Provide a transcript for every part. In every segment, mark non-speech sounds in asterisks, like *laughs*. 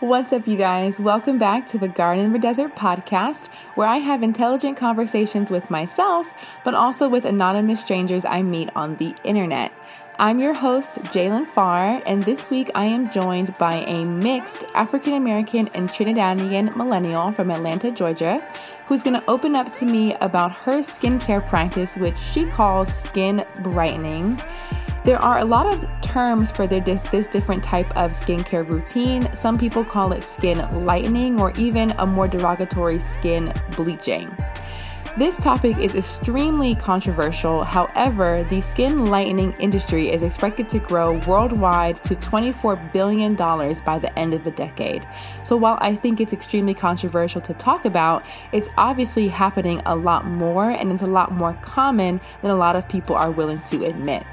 What's up, you guys? Welcome back to the Garden in the Desert podcast, where I have intelligent conversations with myself, but also with anonymous strangers I meet on the internet. I'm your host, Jalen Farr, and this week I am joined by a mixed African American and Trinidadian millennial from Atlanta, Georgia, who's going to open up to me about her skincare practice, which she calls skin brightening. There are a lot of terms for this different type of skincare routine. Some people call it skin lightening or even a more derogatory skin bleaching. This topic is extremely controversial. However, the skin lightening industry is expected to grow worldwide to $24 billion by the end of the decade. So, while I think it's extremely controversial to talk about, it's obviously happening a lot more and it's a lot more common than a lot of people are willing to admit.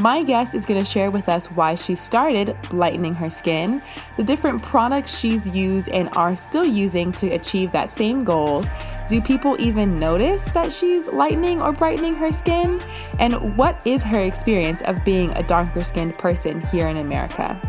My guest is going to share with us why she started lightening her skin, the different products she's used and are still using to achieve that same goal. Do people even notice that she's lightening or brightening her skin? And what is her experience of being a darker skinned person here in America?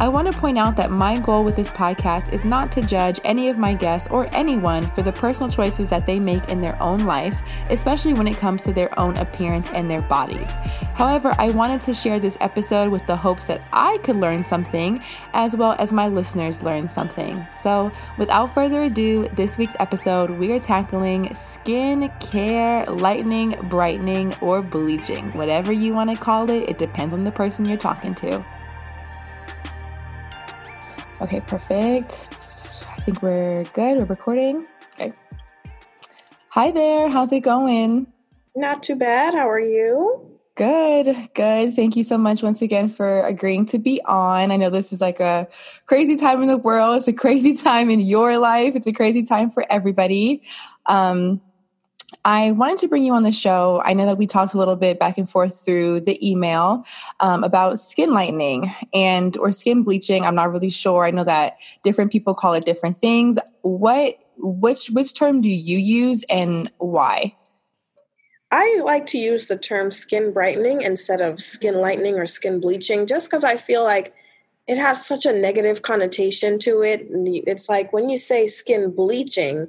I want to point out that my goal with this podcast is not to judge any of my guests or anyone for the personal choices that they make in their own life, especially when it comes to their own appearance and their bodies. However, I wanted to share this episode with the hopes that I could learn something as well as my listeners learn something. So, without further ado, this week's episode, we are tackling skin care, lightening, brightening, or bleaching. Whatever you want to call it, it depends on the person you're talking to. Okay, perfect. I think we're good. We're recording. Okay. Hi there. How's it going? Not too bad. How are you? Good, good. Thank you so much once again for agreeing to be on. I know this is like a crazy time in the world. It's a *laughs* crazy time in your life. It's a crazy time for everybody. Um, I wanted to bring you on the show. I know that we talked a little bit back and forth through the email um, about skin lightening and or skin bleaching. I'm not really sure. I know that different people call it different things. What which which term do you use and why? I like to use the term skin brightening instead of skin lightening or skin bleaching just because I feel like it has such a negative connotation to it. It's like when you say skin bleaching,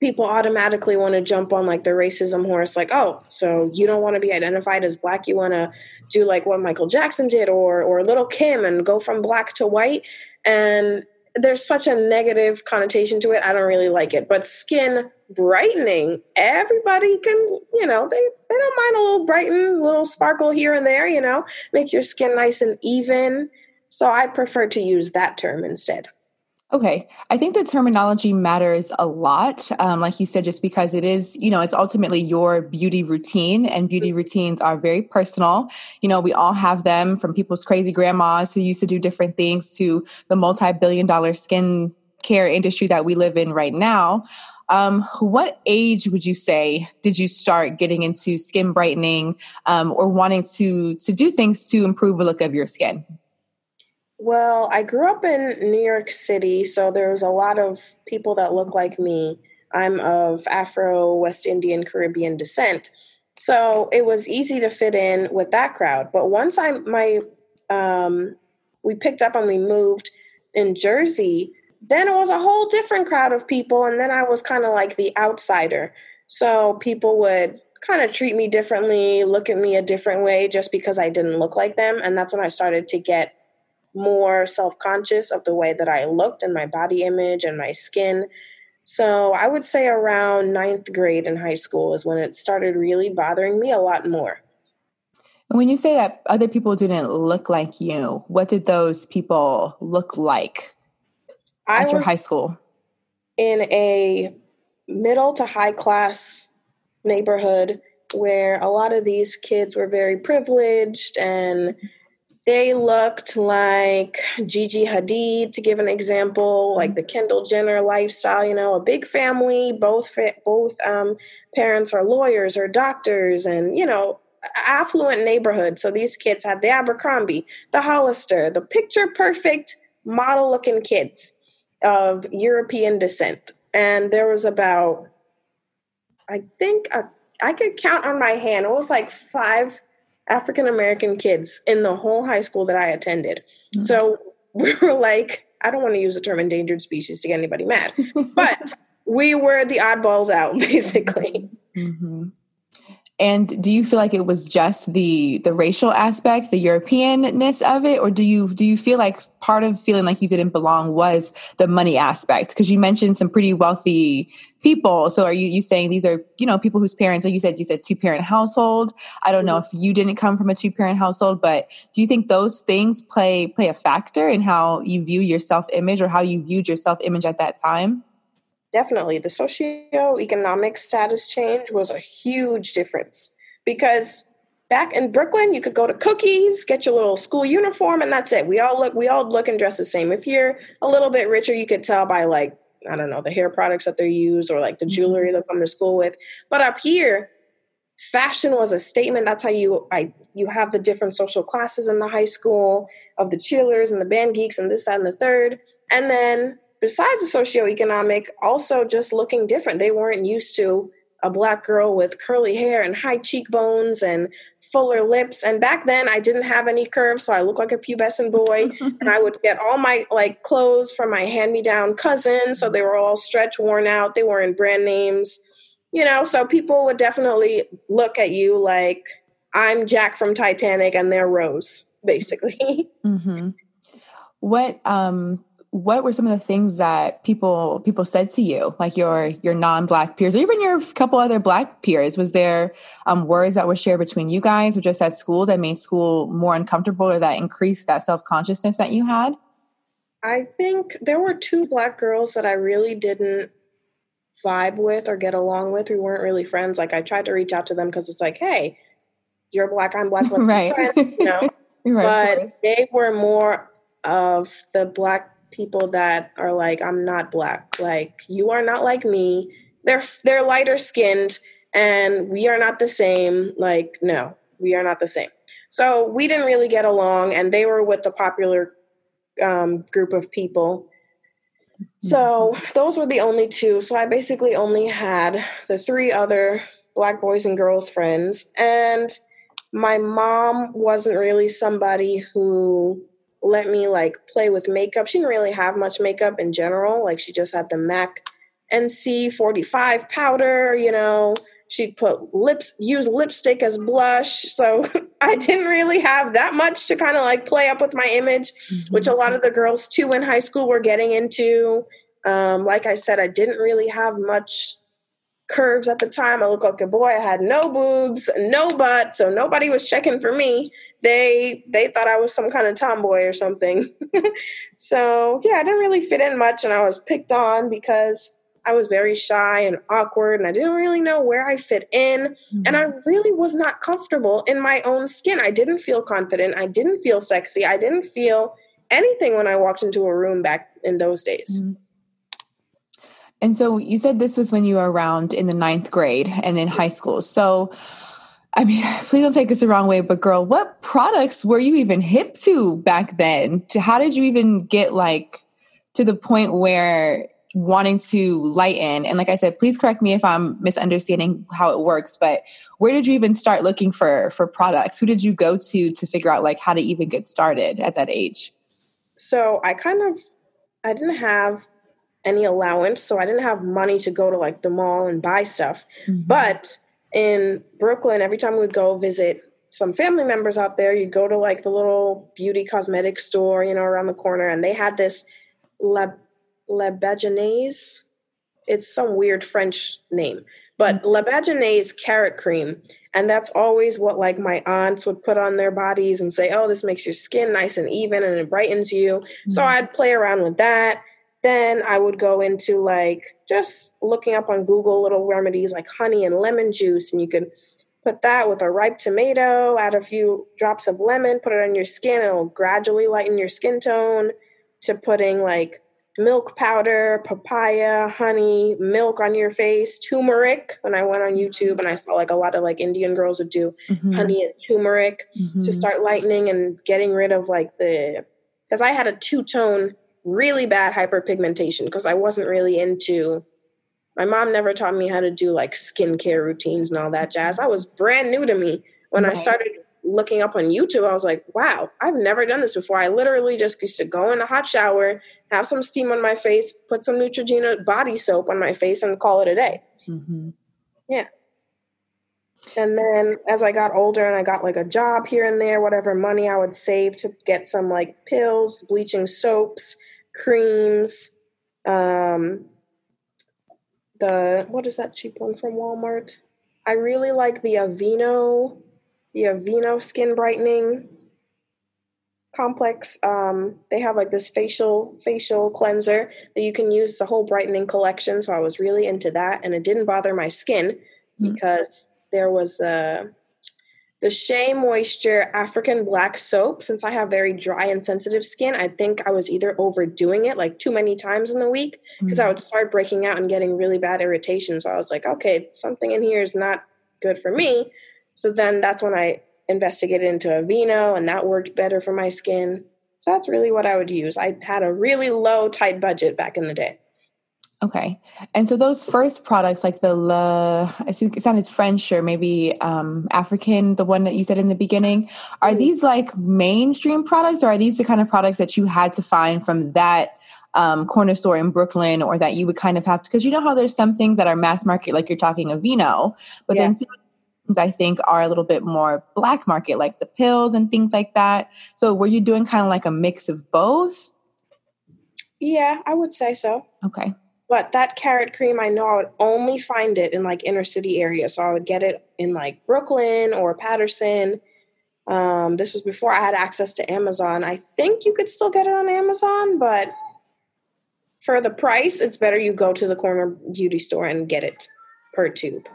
people automatically want to jump on like the racism horse like oh so you don't want to be identified as black you want to do like what michael jackson did or or little kim and go from black to white? And there's such a negative connotation to it i don't really like it but skin brightening everybody can you know they they don't mind a little brighten a little sparkle here and there you know make your skin nice and even. So i prefer to use that term instead Okay. I think the terminology matters a lot. Um, like you said, just because it is, you know, it's ultimately your beauty routine, and beauty routines are very personal. You know, we all have them from people's crazy grandmas who used to do different things to the multi billion dollar skin care industry that we live in right now. Um, what age would you say did you start getting into skin brightening um, or wanting to to do things to improve the look of your skin? Well, I grew up in New York City, so there's a lot of people that look like me. I'm of Afro, West Indian, Caribbean descent. So it was easy to fit in with that crowd. But once I my um, we picked up and we moved in Jersey, then it was a whole different crowd of people, and then I was kind of like the outsider. So people would kind of treat me differently, look at me a different way just because I didn't look like them, and that's when I started to get more self conscious of the way that I looked and my body image and my skin. So I would say around ninth grade in high school is when it started really bothering me a lot more. And when you say that other people didn't look like you, what did those people look like at I your high school? In a middle to high class neighborhood where a lot of these kids were very privileged and they looked like Gigi Hadid, to give an example, like the Kendall Jenner lifestyle. You know, a big family, both both um, parents are lawyers or doctors, and you know, affluent neighborhood. So these kids had the Abercrombie, the Hollister, the picture perfect model looking kids of European descent, and there was about, I think, a, I could count on my hand. It was like five African American kids in the whole high school that I attended. Mm-hmm. So *laughs* we were like I don't want to use the term endangered species to get anybody mad, *laughs* but we were the oddballs out, *laughs* basically. Mm-hmm. And do you feel like it was just the the racial aspect, the Europeanness of it, or do you do you feel like part of feeling like you didn't belong was the money aspect? Because you mentioned some pretty wealthy people. So are you you saying these are you know people whose parents, like you said, you said two parent household. I don't know mm-hmm. if you didn't come from a two parent household, but do you think those things play play a factor in how you view your self image or how you viewed your self image at that time? Definitely. The socioeconomic status change was a huge difference because back in Brooklyn, you could go to cookies, get your little school uniform, and that's it. We all look we all look and dress the same. If you're a little bit richer, you could tell by like, I don't know, the hair products that they use or like the jewelry mm-hmm. they come to school with. But up here, fashion was a statement. That's how you I you have the different social classes in the high school of the cheerleaders and the band geeks and this, that, and the third. And then besides the socioeconomic, also just looking different. They weren't used to a black girl with curly hair and high cheekbones and fuller lips. And back then, I didn't have any curves, so I looked like a pubescent boy. and I would get all my like clothes from my hand-me-down cousin, so they were all stretch worn out. They weren't brand names, you know. So people would definitely look at you like I'm Jack from Titanic and they're Rose, basically. Mm-hmm. What um what were some of the things that people people said to you? Like your your non-black peers or even your couple other black peers. Was there um, words that were shared between you guys or just at school that made school more uncomfortable or that increased that self-consciousness that you had? I think there were two black girls that i really didn't vibe with or get along with we weren't really friends. Like i tried to reach out to them because it's like hey you're black i'm black *laughs* let's right. be friends you know? *laughs* Right, but they were more of the black people that are like i'm not black. Like you are not like me. They're they're lighter skinned and we are not the same. Like no we are not the same. So we didn't really get along and they were with the popular um, group of people. So those were the only two. So i basically only had the three other black boys and girls friends and my mom wasn't really somebody who let me like play with makeup. She didn't really have much makeup in general. Like she just had the MAC NC 45 powder, you know. She'd put lips, use lipstick as blush. So *laughs* I didn't really have that much to kind of like play up with my image, mm-hmm. which a lot of the girls too in high school were getting into. Um, like I said, I didn't really have much curves at the time. I looked like a boy. I had no boobs, no butt, so nobody was checking for me they they thought I was some kind of tomboy or something. *laughs* so yeah, I didn't really fit in much, and I was picked on because I was very shy and awkward, and I didn't really know where I fit in, mm-hmm. and I really was not comfortable in my own skin. I didn't feel confident. I didn't feel sexy. I didn't feel anything when I walked into a room back in those days. Mm-hmm. And so you said this was when you were around in the ninth grade and in high school. So I mean, *laughs* please don't take this the wrong way, but girl, what products were you even hip to back then? To how did you even get like to the point where wanting to lighten and like I said, please correct me if I'm misunderstanding how it works, but where did you even start looking for for products? Who did you go to to figure out like how to even get started at that age? So, I kind of I didn't have any allowance, so I didn't have money to go to like the mall and buy stuff. Mm-hmm. But in Brooklyn, every time we would go visit some family members out there, you'd go to like the little beauty cosmetic store, you know, around the corner, and they had this La Baginaise. It's some weird French name, but mm-hmm. La Baginaise carrot cream. And that's always what like my aunts would put on their bodies and say, oh, this makes your skin nice and even and it brightens you. Mm-hmm. So I'd play around with that. Then I would go into like just looking up on Google little remedies like honey and lemon juice, and you could put that with a ripe tomato, add a few drops of lemon, put it on your skin, and it'll gradually lighten your skin tone. To putting like milk powder, papaya, honey, milk on your face, turmeric. When I went on YouTube and I saw like a lot of like Indian girls would do mm-hmm. honey and turmeric mm-hmm. to start lightening and getting rid of like the because I had a two tone really bad hyperpigmentation because I wasn't really into my mom never taught me how to do like skincare routines and all that jazz. I was brand new to me. When right. I started looking up on YouTube, I was like, wow, I've never done this before. I literally just used to go in a hot shower, have some steam on my face, put some Neutrogena body soap on my face, and call it a day. Mm-hmm. Yeah. And then as I got older and I got like a job here and there, whatever money I would save to get some like pills, bleaching soaps, creams, um, the what is that cheap one from Walmart? I really like the Aveeno, the Aveeno skin brightening complex. Um, they have like this facial facial cleanser that you can use the whole brightening collection. So I was really into that, and it didn't bother my skin mm-hmm. because there was the the Shea Moisture African Black Soap. Since I have very dry and sensitive skin, I think I was either overdoing it like too many times in the week because mm-hmm. I would start breaking out and getting really bad irritation. So I was like, okay, something in here is not good for me. So then that's when I investigated into Aveeno, and that worked better for my skin. So that's really what I would use. I had a really low, tight budget back in the day. Okay. And so those first products, like the La, I think it sounded French or maybe um, African, the one that you said in the beginning, are mm-hmm. these like mainstream products or are these the kind of products that you had to find from that um, corner store in Brooklyn or that you would kind of have to, because you know how there's some things that are mass market, like you're talking Aveeno, but yeah. then things I think are a little bit more black market, like the pills and things like that. So were you doing kind of like a mix of both? Yeah, I would say so. Okay. But that carrot cream, I know I would only find it in like inner city areas. So I would get it in like Brooklyn or Paterson. Um, this was before I had access to Amazon. I think you could still get it on Amazon, but for the price, it's better you go to the corner beauty store and get it per tube.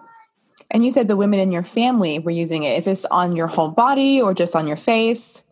And you said the women in your family were using it. Is this on your whole body or just on your face?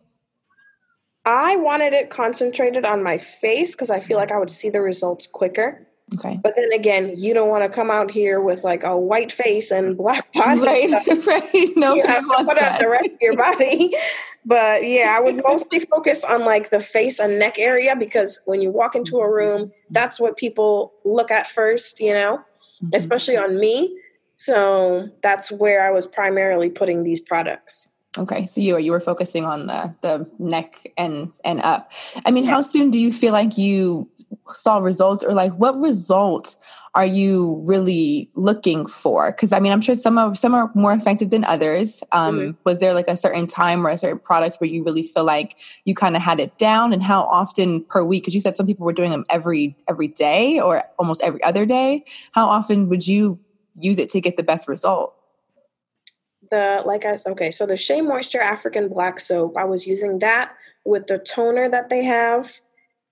I wanted it concentrated on my face because I feel like I would see the results quicker. Okay. But then again, you don't want to come out here with like a white face and black *laughs* body. Right, *laughs* right. No, you have to put out the rest of your body. *laughs* but yeah, I would mostly focus on like the face and neck area because when you walk into a room, that's what people look at first, you know, mm-hmm. especially on me. So that's where I was primarily putting these products. Okay, so you were you were focusing on the the neck and and up. I mean, how soon do you feel like you saw results, or like what result are you really looking for? Because I mean, I'm sure some are some are more effective than others. Um, mm-hmm. Was there like a certain time or a certain product where you really feel like you kind of had it down, and how often per week? Because you said some people were doing them every every day or almost every other day. How often would you use it to get the best result? The like I okay, so the Shea Moisture African Black Soap, I was using that with the toner that they have,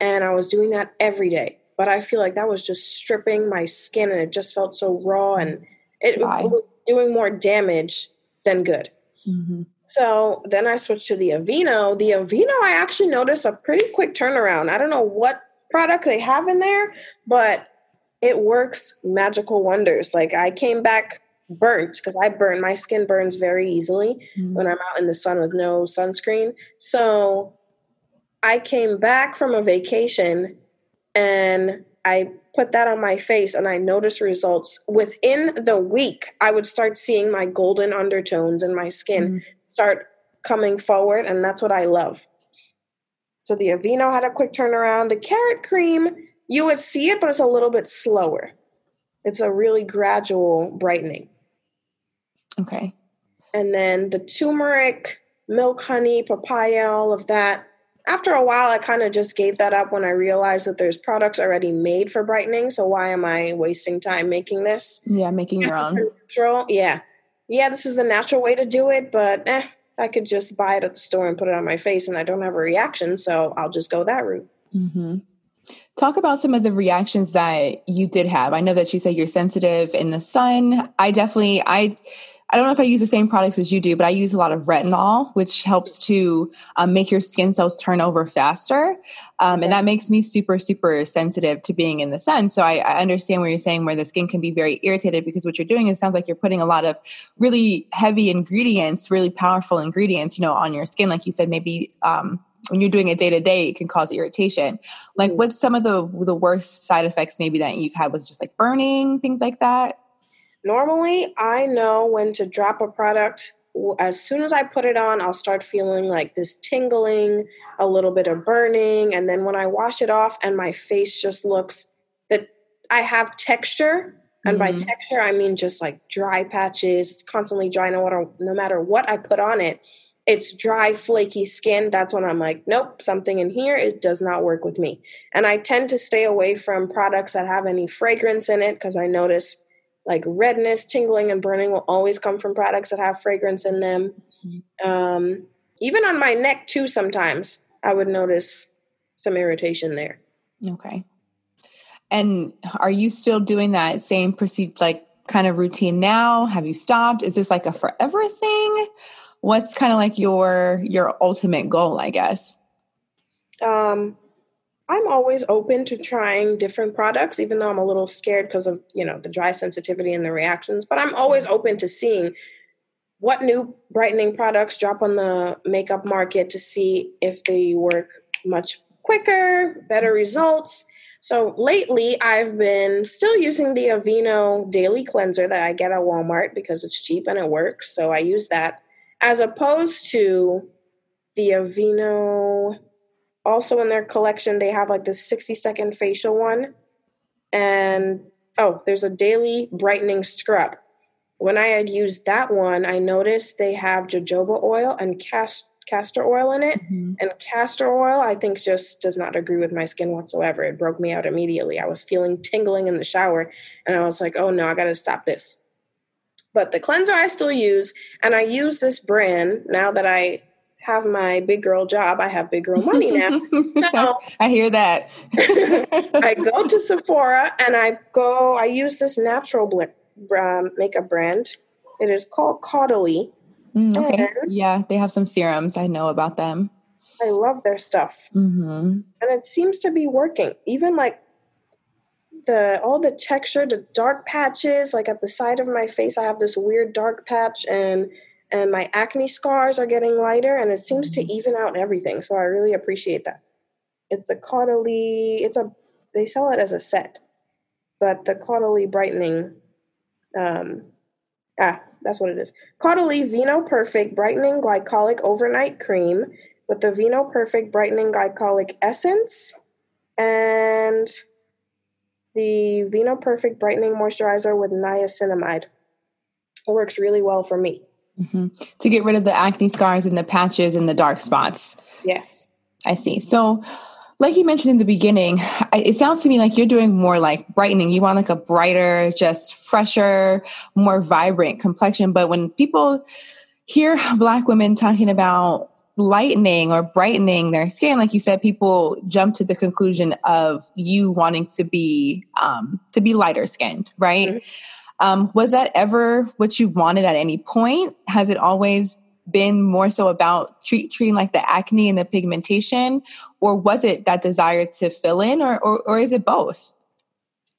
and I was doing that every day. But I feel like that was just stripping my skin, and it just felt so raw, and it, was doing more damage than good. Mm-hmm. So then I switched to the Aveeno. The Aveeno, I actually noticed a pretty quick turnaround. I don't know what product they have in there, but it works magical wonders. Like I came back burnt because I burn my skin burns very easily mm-hmm. when I'm out in the sun with no sunscreen. So I came back from a vacation and I put that on my face and I noticed results within the week. I would start seeing my golden undertones in my skin mm-hmm. start coming forward, and that's what I love. So the Aveeno had a quick turnaround. The carrot cream, you would see it, but it's a little bit slower. It's a really gradual brightening. Okay. And then the turmeric, milk, honey, papaya, all of that. After a while, I kind of just gave that up when I realized that there's products already made for brightening. So why am I wasting time making this? Yeah, making your own. Natural. Yeah. Yeah, this is the natural way to do it, but eh, I could just buy it at the store and put it on my face and I don't have a reaction. So I'll just go that route. Mm-hmm. Talk about some of the reactions that you did have. I know that you say you're sensitive in the sun. I definitely, I, I don't know if I use the same products as you do, but I use a lot of retinol, which helps to um, make your skin cells turn over faster. Um, and that makes me super, super sensitive to being in the sun. So I, I, understand where you're saying where the skin can be very irritated because what you're doing is sounds like you're putting a lot of really heavy ingredients, really powerful ingredients, you know, on your skin. Like you said, maybe um, when you're doing it day to day, it can cause irritation. Like, mm. what's some of the the worst side effects maybe that you've had? Was just like burning, things like that. Normally, I know when to drop a product as soon as I put it on, I'll start feeling like this tingling, a little bit of burning. And then when I wash it off and my face just looks that I have texture. And mm-hmm. by texture, I mean just like dry patches. It's constantly dry no matter, no matter what I put on it. It's dry, flaky skin. That's when I'm like, nope, something in here, it does not work with me. And I tend to stay away from products that have any fragrance in it because I notice like redness, tingling, and burning will always come from products that have fragrance in them. Mm-hmm. Um, even on my neck, too, sometimes I would notice some irritation there. Okay. And are you still doing that same procedure, like kind of routine now? Have you stopped? Is this like a forever thing? What's kind of like your your ultimate goal, I guess? Um, I'm always open to trying different products, even though I'm a little scared because of you know the dry sensitivity and the reactions. But I'm always open to seeing what new brightening products drop on the makeup market to see if they work much quicker, better mm-hmm. results. So lately, I've been still using the Aveeno Daily Cleanser that I get at Walmart because it's cheap and it works. So I use that as opposed to the Aveeno also in their collection they have like this 60 second facial one. And oh there's a daily brightening scrub. When i had used that one i noticed they have jojoba oil and cast, castor oil in it. Mm-hmm. and castor oil i think just does not agree with my skin whatsoever. It broke me out immediately. I was feeling tingling in the shower and i was like oh no i gotta stop this. But the cleanser i still use and i use this brand now that i have my big girl job. I have big girl money now. *laughs* So I hear that. *laughs* I go to Sephora and I go, I use this natural bl- um, makeup brand. It is called Caudalie. Mm, okay. And yeah, they have some serums. I know about them. I love their stuff. Mm-hmm. And it seems to be working. Even like the all the texture, the dark patches, like at the side of my face, I have this weird dark patch and and my acne scars are getting lighter and it seems to mm-hmm. even out everything so i really appreciate that. It's the caudalie it's a they sell it as a set but the caudalie brightening um ah that's what it is. Caudalie Vinoperfect brightening glycolic overnight cream with the Vinoperfect brightening glycolic essence and the Vinoperfect brightening moisturizer with niacinamide. It works really well for me Mm-hmm. To get rid of the acne scars and the patches and the dark spots. Yes. I see. So, like you mentioned in the beginning, it sounds to me like you're doing more like brightening. You want like a brighter, just fresher, more vibrant complexion. But when people hear Black women talking about lightening or brightening their skin, like you said, people jump to the conclusion of you wanting to be um, to be lighter skinned, right? Mm-hmm. Um, was that ever what you wanted at any point? Has it always been more so about treat, treating like the acne and the pigmentation, or was it that desire to fill in, or, or, or is it both?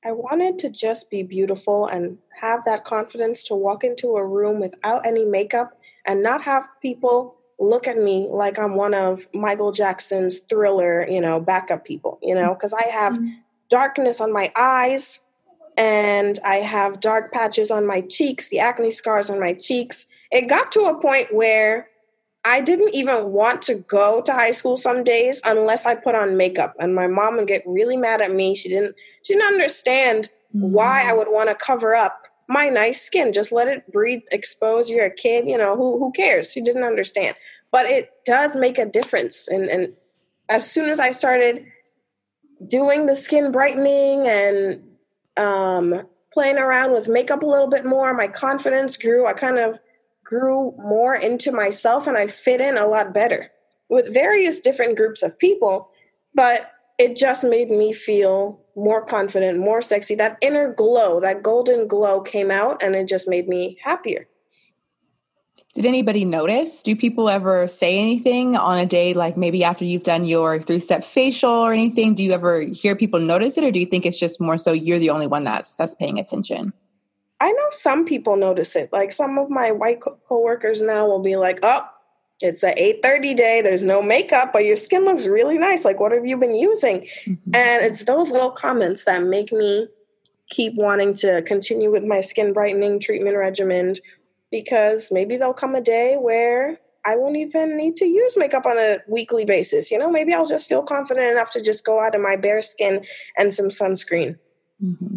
I wanted to just be beautiful and have that confidence to walk into a room without any makeup and not have people look at me like I'm one of Michael Jackson's thriller, you know, backup people, you know, because I have mm-hmm. darkness on my eyes, and I have dark patches on my cheeks, the acne scars on my cheeks. It got to a point where I didn't even want to go to high school some days unless I put on makeup. And my mom would get really mad at me. She didn't she didn't understand mm-hmm. why I would want to cover up my nice skin. Just let it breathe, expose. You're a kid, you know, who who cares? She didn't understand. But it does make a difference. And and as soon as I started doing the skin brightening and um, playing around with makeup a little bit more. My confidence grew. I kind of grew more into myself and I fit in a lot better with various different groups of people. But it just made me feel more confident, more sexy. That inner glow, that golden glow came out and it just made me happier. Did anybody notice? Do people ever say anything on a day, like maybe after you've done your three step facial or anything? Do you ever hear people notice it, or do you think it's just more so you're the only one that's that's paying attention? I know some people notice it. Like some of my white co- coworkers now will be like, "Oh, it's a 8:30 day. There's no makeup, but your skin looks really nice. Like, what have you been using?" Mm-hmm. And it's those little comments that make me keep wanting to continue with my skin brightening treatment regimen because maybe there'll come a day where I won't even need to use makeup on a weekly basis. You know, maybe I'll just feel confident enough to just go out in my bare skin and some sunscreen. Mm-hmm.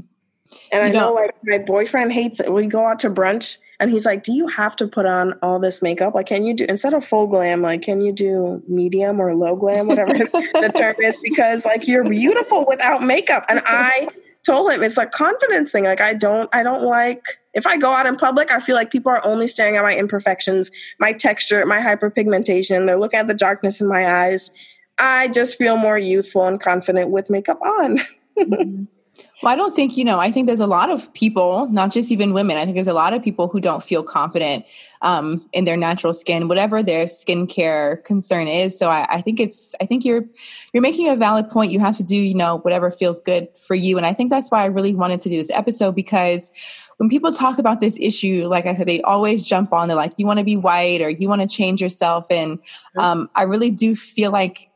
And I know, like, my boyfriend hates it. We go out to brunch and he's like, Do you have to put on all this makeup? Like, can you do, instead of full glam, like, can you do medium or low glam, whatever *laughs* the term is? Because, like, you're beautiful without makeup. And *laughs* I, told him it's a confidence thing. Like I don't I don't like if I go out in public, I feel like people are only staring at my imperfections, my texture, my hyperpigmentation. They're looking at the darkness in my eyes. I just feel more youthful and confident with makeup on. *laughs* mm-hmm. Well, I don't think, you know, I think there's a lot of people, not just even women, I think there's a lot of people who don't feel confident um, in their natural skin, whatever their skincare concern is. So I, I, think it's, I think you're, you're making a valid point. You have to do, you know, whatever feels good for you. And I think that's why I really wanted to do this episode because when people talk about this issue, like I said, they always jump on. They're like, you want to be white or you want to change yourself. And um, I really do feel like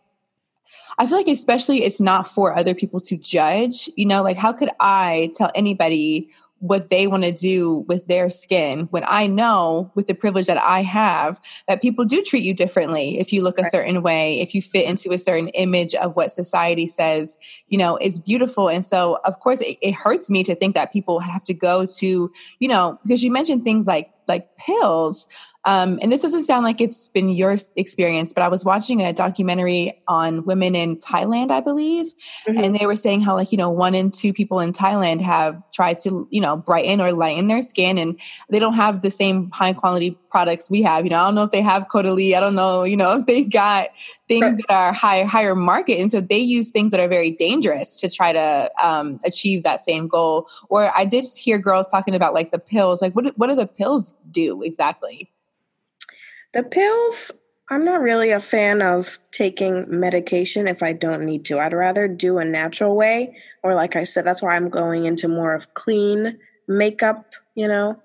I feel like especially it's not for other people to judge, you know, like how could I tell anybody what they want to do with their skin when I know with the privilege that I have that people do treat you differently if you look a certain way, if you fit into a certain image of what society says, you know, is beautiful. And so, of course, it, it hurts me to think that people have to go to, you know, because you mentioned things like like pills um, and this doesn't sound like it's been your experience, but I was watching a documentary on women in Thailand, I believe, mm-hmm. and they were saying how, like, you know, one in two people in Thailand have tried to, you know, brighten or lighten their skin, and they don't have the same high quality products we have. You know, I don't know if they have Caudalie, I don't know, you know, *laughs* if they got things right. that are higher higher market, and so they use things that are very dangerous to try to um, achieve that same goal. Or I did hear girls talking about like the pills. Like, what what do the pills do exactly? The pills, I'm not really a fan of taking medication if I don't need to. I'd rather do a natural way, or like I said, that's why I'm going into more of clean makeup, you know,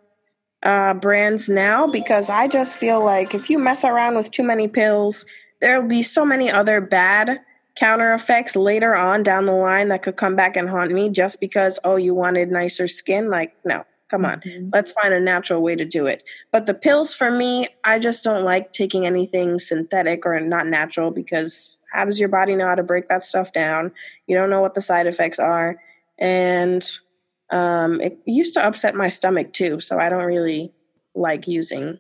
uh, brands now, because I just feel like if you mess around with too many pills, there'll be so many other bad counter effects later on down the line that could come back and haunt me just because, oh, you wanted nicer skin. Like, no, Come on, mm-hmm. let's find a natural way to do it. But the pills for me, I just don't like taking anything synthetic or not natural because how does your body know how to break that stuff down? You don't know what the side effects are. And um, it used to upset my stomach too. So I don't really like using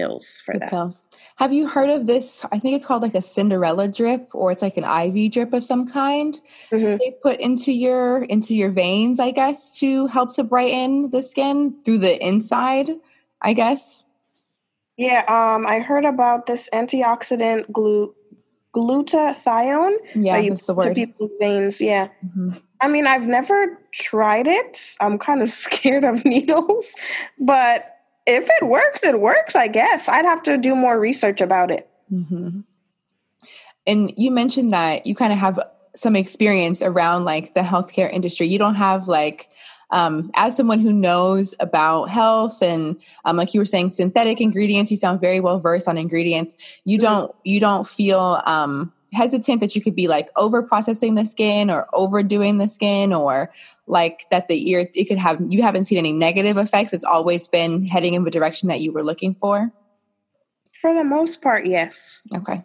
pills for the that. Pills. Have you heard of this? I think it's called like a Cinderella drip, or it's like an IV drip of some kind. Mm-hmm. They put into your into your veins, I guess, to help to brighten the skin through the inside. I guess. Yeah, um, I heard about this antioxidant glu- glutathione. Yeah, that that's the word. People's veins. Yeah. Mm-hmm. I mean, I've never tried it. I'm kind of *laughs* scared of needles, but if it works, it works, I guess. I'd have to do more research about it. Mm-hmm. And you mentioned that you kind of have some experience around like the healthcare industry. You don't have like, um, as someone who knows about health and um, like you were saying synthetic ingredients you sound very well versed on ingredients you mm-hmm. don't you don't feel um, hesitant that you could be like over processing the skin or overdoing the skin or like that the ear it could have you haven't seen any negative effects. It's always been heading in the direction that you were looking for? For the most part yes. Okay.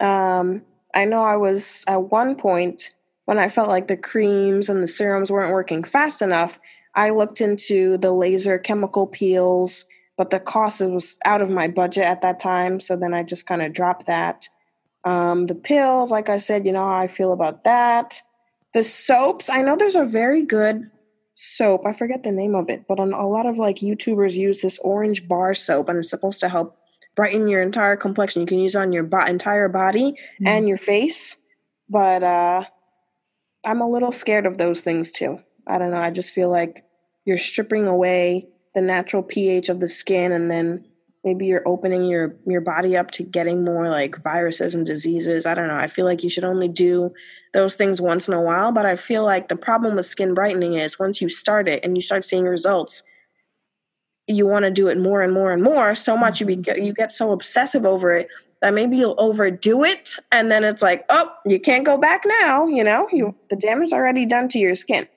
Um i know i was at one point when i felt like the creams and the serums weren't working fast enough i looked into the laser chemical peels but the cost was out of my budget at that time so then i just kind of dropped that um, the pills, like I said, you know how I feel about that. The soaps, I know there's a very good soap. I forget the name of it, but on a lot of like YouTubers use this orange bar soap, and it's supposed to help brighten your entire complexion. You can use on your bo- entire body mm-hmm. and your face, but uh, I'm a little scared of those things too. I don't know. I just feel like you're stripping away the natural pH of the skin, and then maybe you're opening your your body up to getting more like viruses and diseases. I don't know. I feel like you should only do those things once in a while but i feel like the problem with skin brightening is once you start it and you start seeing results you want to do it more and more and more. So much you mm-hmm. get you get so obsessive over it that maybe you'll overdo it and then it's like oh you can't go back now you know? You the damage already done to your skin.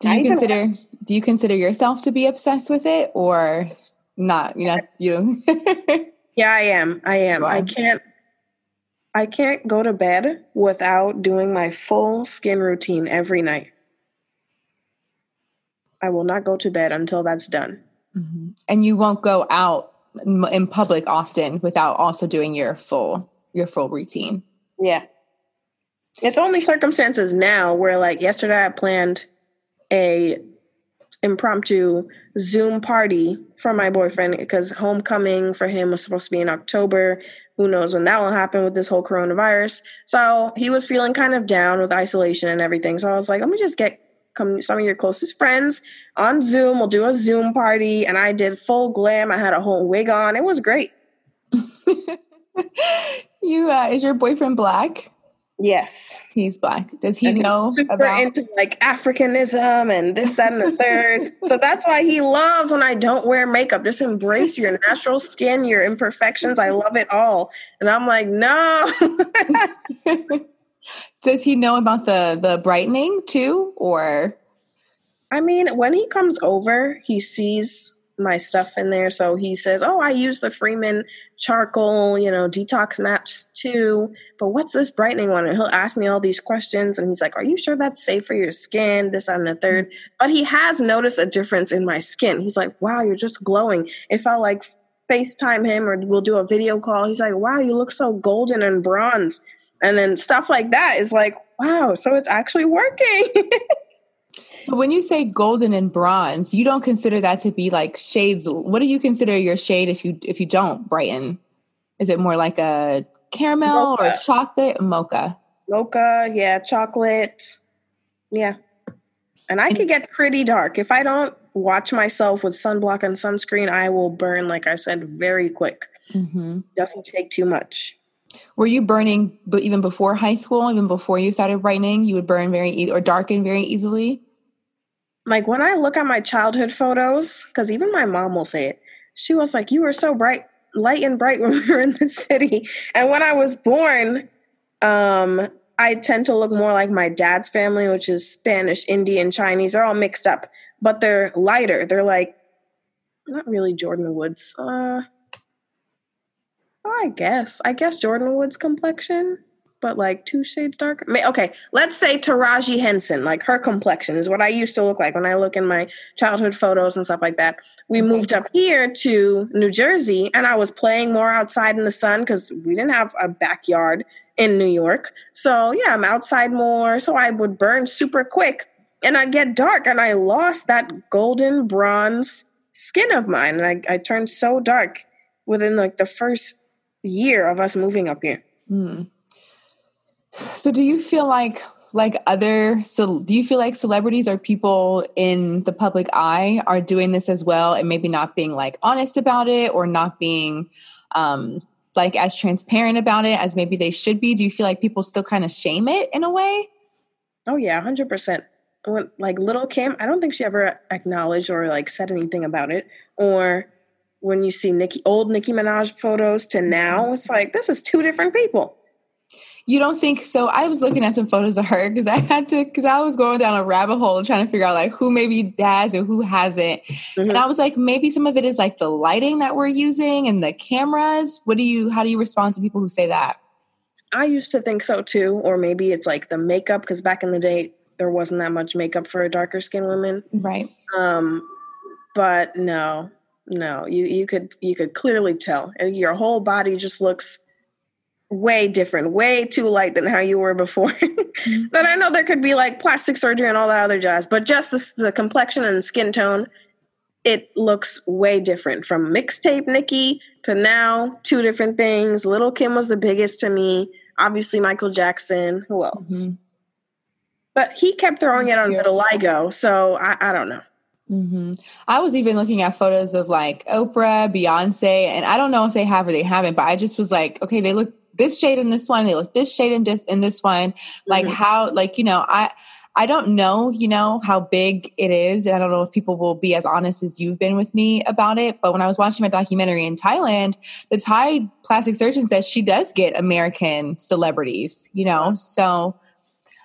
Do you consider do you consider yourself to be obsessed with it or not you know you *laughs* yeah i am i am. I can't i can't go to bed without doing my full skin routine every night. I will not go to bed until that's done. Mm-hmm. and you won't go out in public often without also doing your full your full routine. Yeah. It's only circumstances now where like yesterday i planned a impromptu Zoom party for my boyfriend because homecoming for him was supposed to be in October. Who knows when that will happen with this whole coronavirus? So he was feeling kind of down with isolation and everything. So I was like, let me just get come some of your closest friends on Zoom. We'll do a Zoom party. And I did full glam. I had a whole wig on. It was great. *laughs* you uh, is your boyfriend black? Yes, he's black. Does he know super about into like Africanism and this, that, and the third? *laughs* so that's why he loves when I don't wear makeup. Just embrace your natural skin, your imperfections. I love it all. And I'm like, no. *laughs* Does he know about the the brightening too, or? I mean, when he comes over, he sees my stuff in there. So he says, "Oh, I use the Freeman charcoal, you know, detox maps too. But what's this brightening one?" And he'll ask me all these questions, and he's like, "Are you sure that's safe for your skin?" This and the third. But he has noticed a difference in my skin. He's like, "Wow, you're just glowing." If I like FaceTime him or we'll do a video call, he's like, "Wow, you look so golden and bronze." And then stuff like that is like, "Wow, so it's actually working." *laughs* So when you say golden and bronze, you don't consider that to be like shades. What do you consider your shade if you if you don't brighten? Is it more like a caramel mocha. or chocolate mocha? Mocha, yeah, chocolate. Yeah. And I can get pretty dark. If I don't watch myself with sunblock and sunscreen, I will burn, like I said, very quick. Mm-hmm. Doesn't take too much. Were you burning but even before high school, even before you started brightening, you would burn very e- or darken very easily? Like when I look at my childhood photos, because even my mom will say it, she was like, You were so bright, light and bright *laughs* when we were in the city. And when I was born, um, I tend to look more like my dad's family, which is Spanish, Indian, Chinese. They're all mixed up, but they're lighter. They're like not really Jordyn Woods. Uh, I guess. I guess Jordyn Woods complexion but like two shades darker. Okay, let's say Taraji Henson, like her complexion is what I used to look like when I look in my childhood photos and stuff like that. We moved up here to New Jersey and I was playing more outside in the sun because we didn't have a backyard in New York. So yeah, I'm outside more. So I would burn super quick and I'd get dark and I lost that golden bronze skin of mine. And I, I turned so dark within like the first year of us moving up here. Mm. So, do you feel like like other so do you feel like celebrities or people in the public eye are doing this as well and maybe not being like honest about it or not being um like as transparent about it as maybe they should be? Do you feel like people still kind of shame it in a way? Oh yeah 100% when, like little kim i don't think she ever acknowledged or like said anything about it or when you see Nicki old Nicki Minaj photos to now it's like this is two different people you don't think so? I was looking at some photos of her because I had to because I was going down a rabbit hole trying to figure out like who maybe has and who hasn't. Mm-hmm. And I was like, maybe some of it is like the lighting that we're using and the cameras. What do you how do you respond to people who say that? I used to think so too, or maybe it's like the makeup because back in the day there wasn't that much makeup for a darker skinned women. Right. Um, but no, no, you you could you could clearly tell, and your whole body just looks way different, way too light than how you were before. *laughs* mm-hmm. I know there could be like plastic surgery and all that other jazz, but just the, the complexion and skin tone, it looks way different from mixtape Nicki to now, two different things. Little Kim was the biggest to me. Obviously, Michael Jackson. Who else? Mm-hmm. But he kept throwing it on vitiligo, so I, I don't know. Mm-hmm. I was even looking at photos of like Oprah, Beyonce, and I don't know if they have or they haven't, but I just was like, okay, they look this shade in this one, they look this shade in this in this one. Like mm-hmm. how like, you know, I I don't know, you know, how big it is. And I don't know if people will be as honest as you've been with me about it. But when I was watching my documentary in Thailand, the Thai plastic surgeon says she does get American celebrities, you know? So.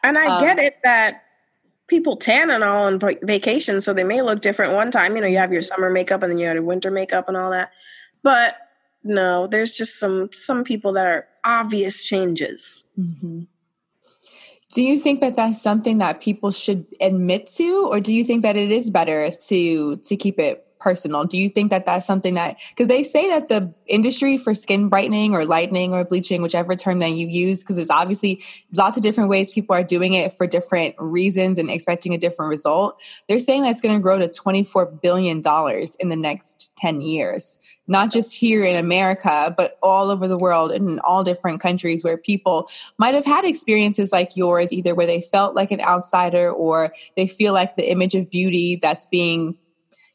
And I um, get it that people tan and all on vacation, so they may look different one time. You know, you have your summer makeup and then you have your winter makeup and all that. But no, there's just some some people that are obvious changes. Mm-hmm. Do you think that that's something that people should admit to, or do you think that it is better to to keep it personal? Do you think that that's something that because they say that the industry for skin brightening or lightening or bleaching, whichever term that you use, because it's obviously lots of different ways people are doing it for different reasons and expecting a different result. They're saying that it's going to grow to twenty four billion dollars in the next ten years not just here in America, but all over the world and in all different countries where people might have had experiences like yours, either where they felt like an outsider or they feel like the image of beauty that's being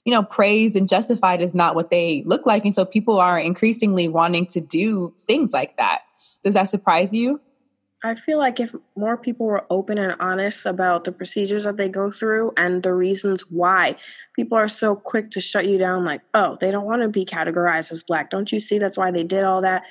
you know praised and justified is not what they look like and so people are increasingly wanting to do things like that does that surprise you I feel like if more people were open and honest about the procedures that they go through and the reasons why, people are so quick to shut you down like, oh, they don't want to be categorized as black. Don't you see that's why they did all that?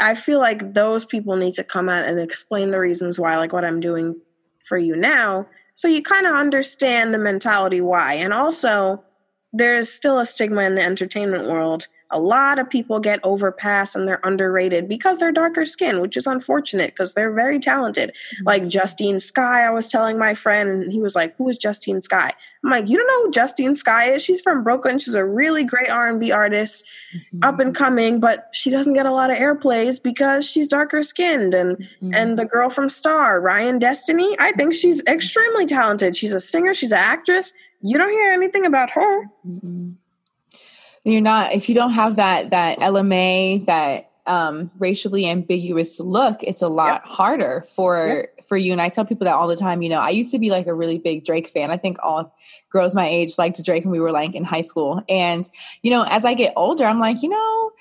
I feel like those people need to come out and explain the reasons why, like what I'm doing for you now. So you kind of understand the mentality why. And also, there's still a stigma in the entertainment world a lot of people get overpassed and they're underrated because they're darker skin, which is unfortunate because they're very talented. Mm-hmm. Like Justine Skye, I was telling my friend, and he was like, "Who is Justine Skye? I'm like, "You don't know who Justine Skye is? She's from Brooklyn. She's a really great R&B artist, mm-hmm. up and coming, but she doesn't get a lot of airplays because she's darker skinned." And mm-hmm. and the girl from Star, Ryan Destiny, I think she's extremely talented. She's a singer. She's an actress. You don't hear anything about her. You're not if you don't have that that LMA that um, racially ambiguous look, it's a lot yep. harder for yep. for you. And I tell people that all the time. You know, I used to be like a really big Drake fan. I think all girls my age liked Drake when we were like in high school. And you know, as I get older, I'm like, you know,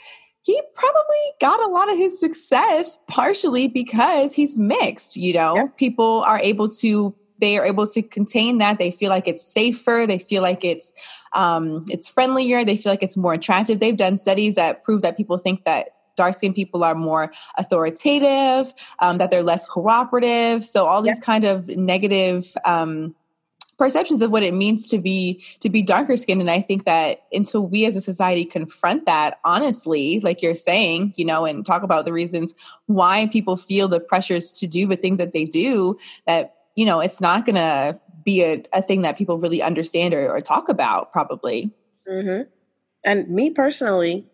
he probably got a lot of his success partially because he's mixed. You know, yep. people are able to they are able to contain that they feel like it's safer they feel like it's um, it's friendlier they feel like it's more attractive. They've done studies that prove that people think that dark skinned people are more authoritative um, that they're less cooperative. So all these kind of negative um, perceptions of what it means to be to be darker skinned and i think that until we as a society confront that honestly like you're saying you know and talk about the reasons why people feel the pressures to do the things that they do that you know, it's not going to be a, a thing that people really understand or, or talk about, probably. Mm-hmm. And me personally,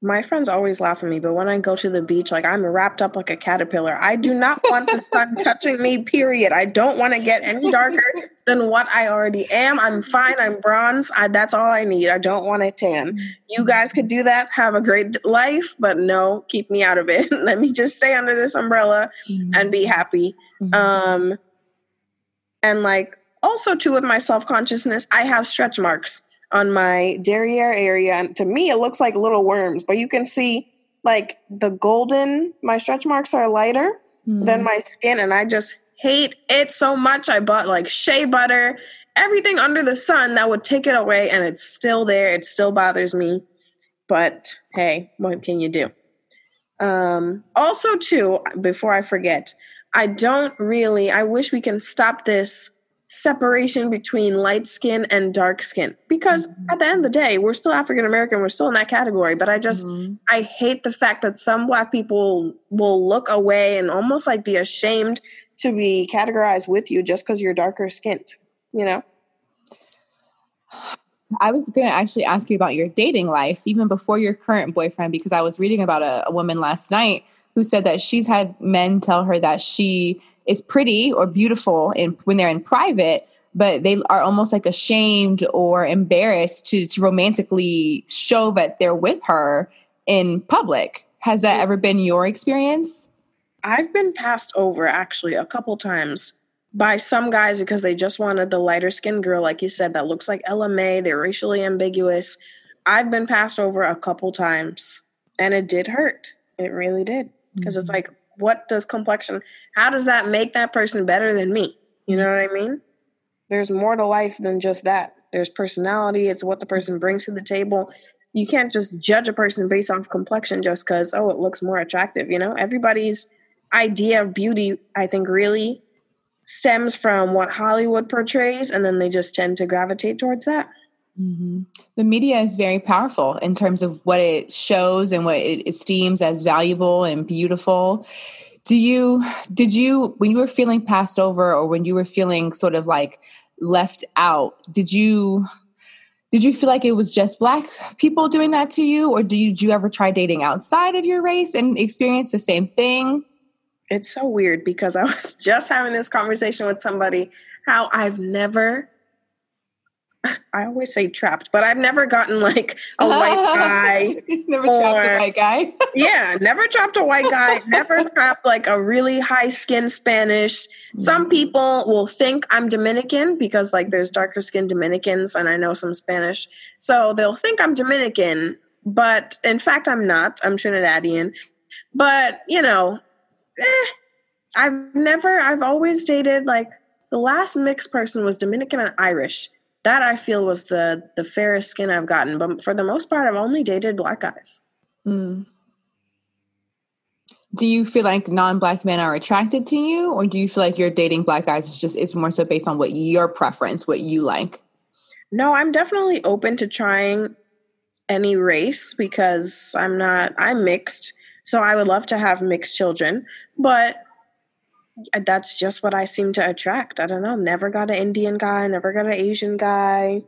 my friends always laugh at me, but when I go to the beach, like I'm wrapped up like a caterpillar. I do not want the sun *laughs* touching me, period. I don't want to get any darker than what I already am. I'm fine. I'm bronze. I, that's all I need. I don't want to tan. You guys could do that. Have a great life, but no, keep me out of it. *laughs* Let me just stay under this umbrella mm-hmm. and be happy. Mm-hmm. Um, and like also too with my self-consciousness i have stretch marks on my derriere area and to me it looks like little worms but you can see like the golden my stretch marks are lighter mm. than my skin and i just hate it so much. I bought like shea butter everything under the sun that would take it away and it's still there. It still bothers me. But hey what can you do? Um also too before i forget I don't really, I wish we can stop this separation between light skin and dark skin because mm-hmm. at the end of the day we're still african american we're still in that category but i just mm-hmm. i hate the fact that some black people will look away and almost like be ashamed to be categorized with you just because you're darker skinned you know *sighs* I was going to actually ask you about your dating life, even before your current boyfriend, because I was reading about a, a woman last night who said that she's had men tell her that she is pretty or beautiful in, when they're in private, but they are almost like ashamed or embarrassed to, to romantically show that they're with her in public. Has that ever been your experience? I've been passed over actually a couple times by some guys because they just wanted the lighter skinned girl, like you said, that looks like Mai. They're racially ambiguous. I've been passed over a couple times and it did hurt. It really did because mm-hmm. it's like what does complexion how does that make that person better than me? You know what i mean? There's more to life than just that. There's personality it's what the person brings to the table. You can't just judge a person based off complexion just because oh it looks more attractive you know? Everybody's idea of beauty i think really stems from what Hollywood portrays, and then they just tend to gravitate towards that. Mm-hmm. The media is very powerful in terms of what it shows and what it esteems as valuable and beautiful. Do you, did you, when you were feeling passed over or when you were feeling sort of like left out, did you, did you feel like it was just black people doing that to you or did you, did you ever try dating outside of your race and experience the same thing it's so weird because i was *laughs* just having this conversation with somebody how i've never I always say trapped, but I've never gotten like a white guy. *laughs* never or, trapped a white guy. *laughs* yeah, never trapped a white guy. Never *laughs* trapped like a really high skin Spanish. Some mm. people will think I'm Dominican because like there's darker skinned Dominicans and I know some Spanish. So they'll think I'm Dominican, but in fact I'm not. I'm Trinidadian. But, you know, eh, I've never I've always dated like the last mixed person was Dominican and Irish that I feel was the the fairest skin I've gotten. But for the most part, I've only dated black guys. Mm. Do you feel like non-black men are attracted to you, or do you feel like you're dating black guys is just is more so based on what your preference, what you like? No, I'm definitely open to trying any race because I'm not I'm mixed. So I would love to have mixed children, but that's just what I seem to attract. I don't know. Never got an Indian guy, never got an Asian guy.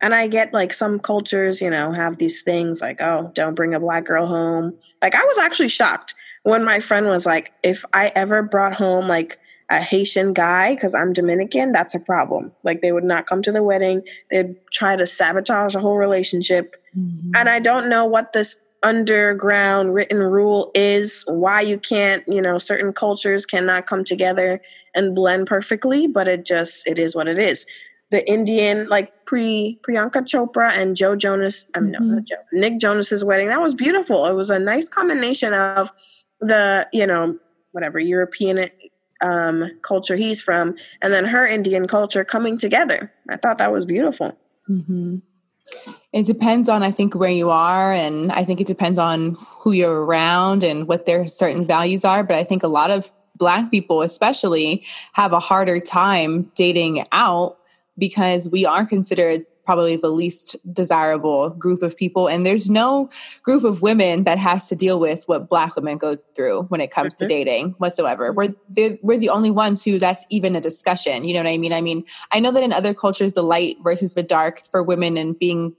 And I get like some cultures, you know, have these things like, oh, don't bring a black girl home. Like, I was actually shocked when my friend was like, if I ever brought home like a Haitian guy, because I'm Dominican, that's a problem. Like, they would not come to the wedding. They'd try to sabotage the whole relationship. Mm-hmm. And I don't know what this underground written rule is why you can't you know certain cultures cannot come together and blend perfectly but it just it is what it is the indian like pre priyanka chopra and joe jonas i mean mm-hmm. no joe nick jonas's wedding that was beautiful it was a nice combination of the you know whatever european um, culture he's from and then her indian culture coming together i thought that was beautiful mm-hmm. It depends on, I think, where you are. And I think it depends on who you're around and what their certain values are. But I think a lot of Black people, especially, have a harder time dating out because we are considered probably the least desirable group of people. And there's no group of women that has to deal with what Black women go through when it comes mm-hmm. to dating whatsoever. We're we're the only ones who that's even a discussion. You know what I mean? I mean, I know that in other cultures, the light versus the dark for women and being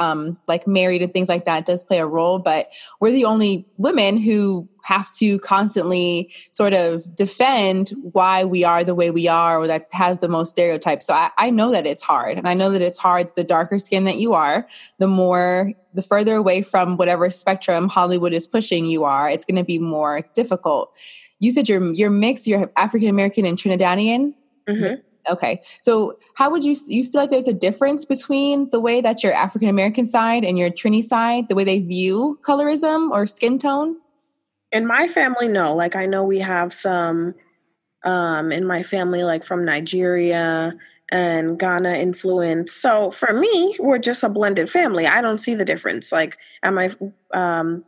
um, like married and things like that does play a role, but we're the only women who have to constantly sort of defend why we are the way we are or that have the most stereotypes. So I, I know that it's hard. And I know that it's hard the darker skin that you are, the more, the further away from whatever spectrum Hollywood is pushing you are, it's going to be more difficult. You said you're, you're mixed, you're African American and Trinidadian. Mm-hmm. Okay. So how would you you feel like there's a difference between the way that your African American side and your Trini side, the way they view colorism or skin tone? In my family, no. Like I know we have some um in my family like from Nigeria and Ghana influence. So for me, we're just a blended family. I don't see the difference. Like at my um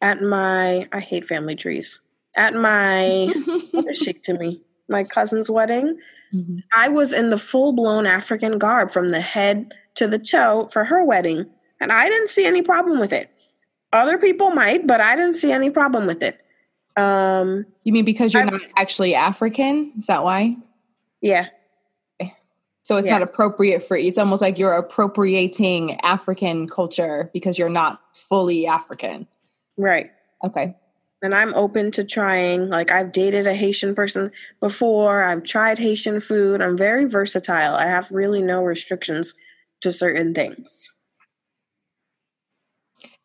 at my I hate family trees. At my *laughs* what is she to me? My cousin's wedding, Mm-hmm. I was in the full blown African garb from the head to the toe for her wedding, and I didn't see any problem with it. Other people might, but I didn't see any problem with it. Um, you mean because you're I, not actually African? Is that why? Yeah. So it's yeah. not appropriate for you. it's almost like you're appropriating African culture because you're not fully African. Right. Okay and I'm open to trying. Like I've dated a Haitian person before. I've tried Haitian food. I'm very versatile. I have really no restrictions to certain things.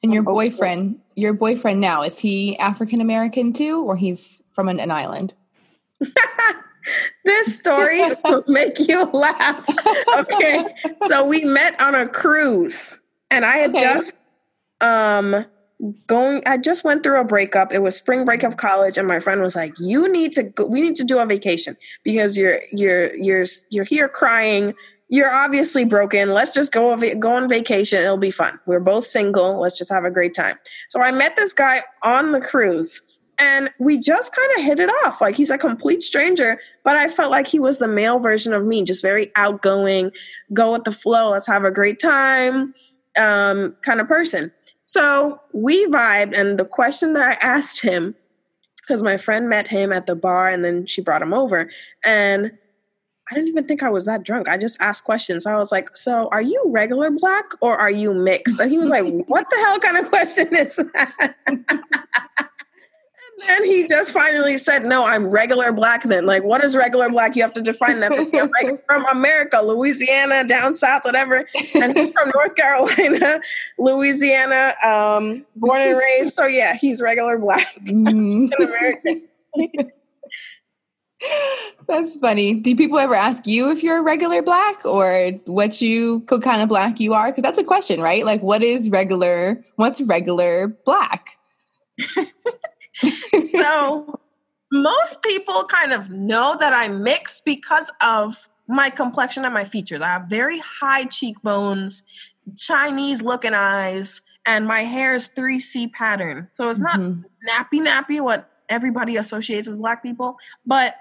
And your boyfriend, your boyfriend now, is he African American too, or he's from an, an island? *laughs* this story *laughs* will make you laugh. Okay. So we met on a cruise and I had okay. just um going i just went through a breakup. It was spring break of college and my friend was like you need to go we need to do a vacation because you're you're you're you're here crying. You're obviously broken. Let's just go go on vacation. It'll be fun. We're both single. Let's just have a great time. So i met this guy on the cruise and we just kind of hit it off. Like he's a complete stranger, but I felt like he was the male version of me, just very outgoing, go with the flow, let's have a great time um, kind of person. So we vibed, and the question that I asked him, because my friend met him at the bar and then she brought him over, and I didn't even think I was that drunk. I just asked questions. I was like, So are you regular black or are you mixed? And he was like, *laughs* What the hell kind of question is that? *laughs* then he just finally said, "No, I'm regular black." Then, like, what is regular black? You have to define that. like *laughs* from America, Louisiana, down south, whatever. And he's from North *laughs* Carolina, Louisiana, um, born and raised. So yeah, he's regular black, *laughs* mm. American. That's funny. Do people ever ask you if you're a regular black or what you what kind of black you are? Because that's a question, right? Like, what is regular? What's regular black? So *laughs* most people kind of know that I'm mixed because of my complexion and my features. I have very high cheekbones, Chinese looking eyes, and my hair is 3C pattern. So it's not mm-hmm. nappy nappy what everybody associates with black people, but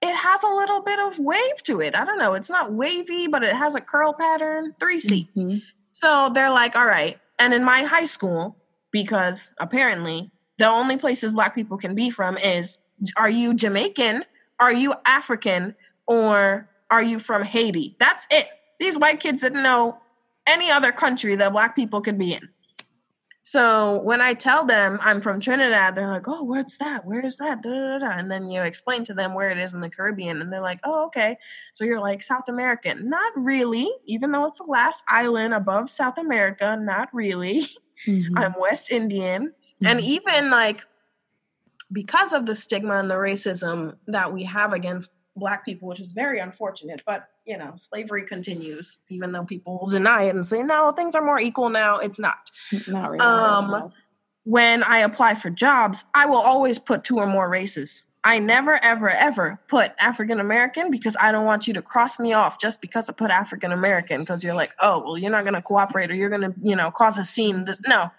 it has a little bit of wave to it. I don't know. It's not wavy, but it has a curl pattern, 3C. Mm-hmm. So they're like, all right. And in my high school, because apparently the only places black people can be from is are you Jamaican, are you African, or are you from Haiti? That's it. These white kids didn't know any other country that black people could be in. So when I tell them I'm from Trinidad, they're like, "Oh, where's that? Where is that?" Da, da, da. And then you explain to them where it is in the Caribbean, and they're like, "Oh, okay." So you're like South American? Not really, even though it's the last island above South America. Not really. Mm-hmm. I'm West Indian. Mm-hmm. And even like because of the stigma and the racism that we have against black people, which is very unfortunate, but you know, slavery continues, even though people will deny it and say, no, things are more equal now. It's not. Not really. Um, when I apply for jobs, I will always put two or more races. I never, ever, ever put African American because I don't want you to cross me off just because I put African American because you're like, oh, well, you're not going to cooperate or you're going to, you know, cause a scene. This no,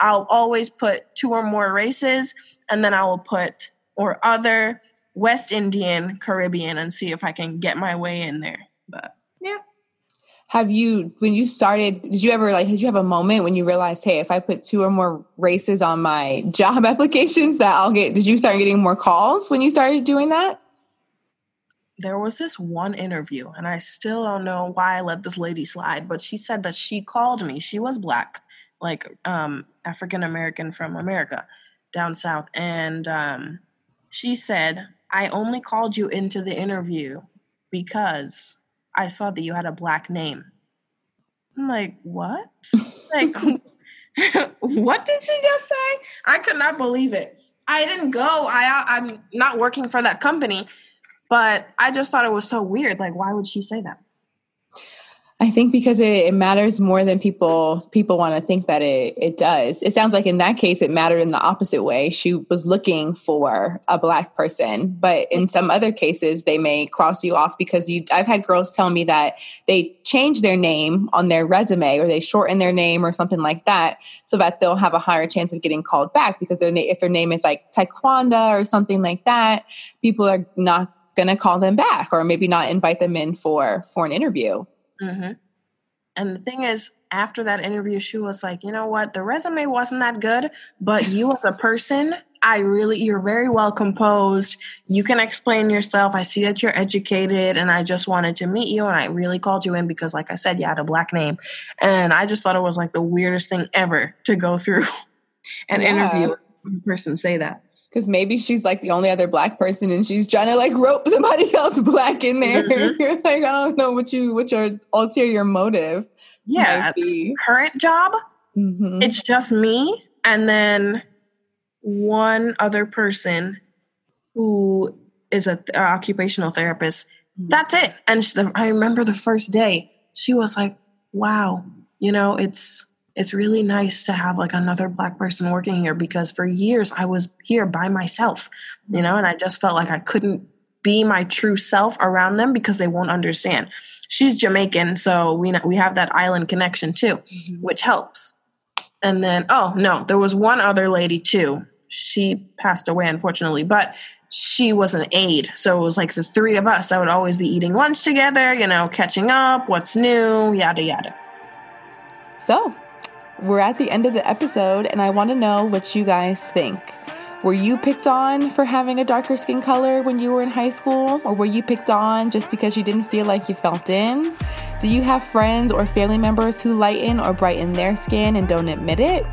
I'll always put two or more races, and then I will put or other West Indian, Caribbean, and see if I can get my way in there. But yeah. Have you, when you started, did you ever like, did you have a moment when you realized, hey, if I put two or more races on my *laughs* job applications, that I'll get, did you start getting more calls when you started doing that? There was this one interview, and I still don't know why I let this lady slide, but she said that she called me. She was black like um, African American from America down south. And um, she said, I only called you into the interview because I saw that you had a black name. I'm like, what? *laughs* like, *laughs* what did she just say? I could not believe it. I didn't go. I I'm not working for that company, but I just thought it was so weird. Like, why would she say that? I think because it, it, matters more than people people want to think that it it does. It sounds like in that case it mattered in the opposite way. She was looking for a black person, but in some other cases they may cross you off because you. I've had girls tell me that they change their name on their resume or they shorten their name or something like that so that they'll have a higher chance of getting called back because their if their name is like Taekwondo or something like that, people are not going to call them back or maybe not invite them in for for an interview. Mm-hmm. And the thing is, after that interview, she was like, you know what? The resume wasn't that good, but you as a person, I really, you're very well composed. You can explain yourself. I see that you're educated, and I just wanted to meet you. And I really called you in because, like I said, you had a black name. And I just thought it was like the weirdest thing ever to go through *laughs* an yeah. interview a person say that because maybe she's like the only other black person and she's trying to like rope somebody *laughs* else black in there. Mm-hmm. *laughs* like, I don't know what you what your ulterior motive. Yeah. Current job, mm-hmm. it's just me and then one other person who is a th- occupational therapist. Mm-hmm. That's it. And she, the, I remember the first day, she was like, "Wow, you know, it's it's really nice to have like another black person working here because for years I was here by myself, you know, and I just felt like I couldn't be my true self around them because they won't understand. She's Jamaican, so we we have that island connection too, mm-hmm. which helps. And then oh no, there was one other lady too she passed away, unfortunately. But she was an aide. So it was like the three of us that would always be eating lunch together, you know, catching up, what's new, yada, yada. So we're at the end of the episode, and I want to know what you guys think. Were you picked on for having a darker skin color when you were in high school? Or were you picked on just because you didn't feel like you felt in? Do you have friends or family members who lighten or brighten their skin and don't admit it?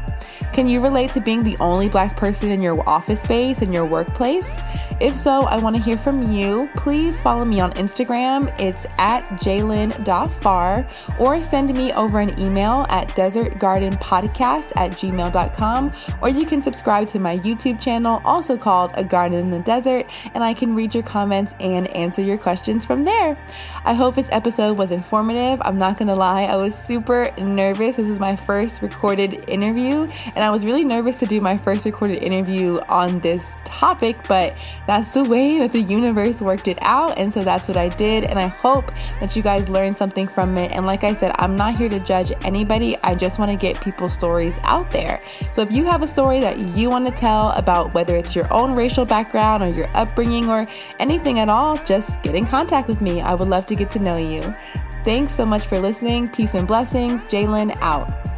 Can you relate to being the only black person in your office space, in your workplace? If so, I want to hear from you. Please follow me on Instagram. It's at jalen.far or send me over an email at desertgardenpodcast at gmail.com or you can subscribe to my YouTube channel, also called A Garden in the Desert, and I can read your comments and answer your questions from there. I hope this episode was informative. I'm not going to lie, I was super nervous. This is my first recorded interview, and I was really nervous to do my first recorded interview on this topic, but that's the way that the universe worked it out. And so that's what I did. And I hope that you guys learned something from it. And like I said, I'm not here to judge anybody. I just want to get people's stories out there. So if you have a story that you want to tell about whether it's your own racial background or your upbringing or anything at all, just get in contact with me. I would love to get to know you. Thanks so much for listening. Peace and blessings. Jalen out.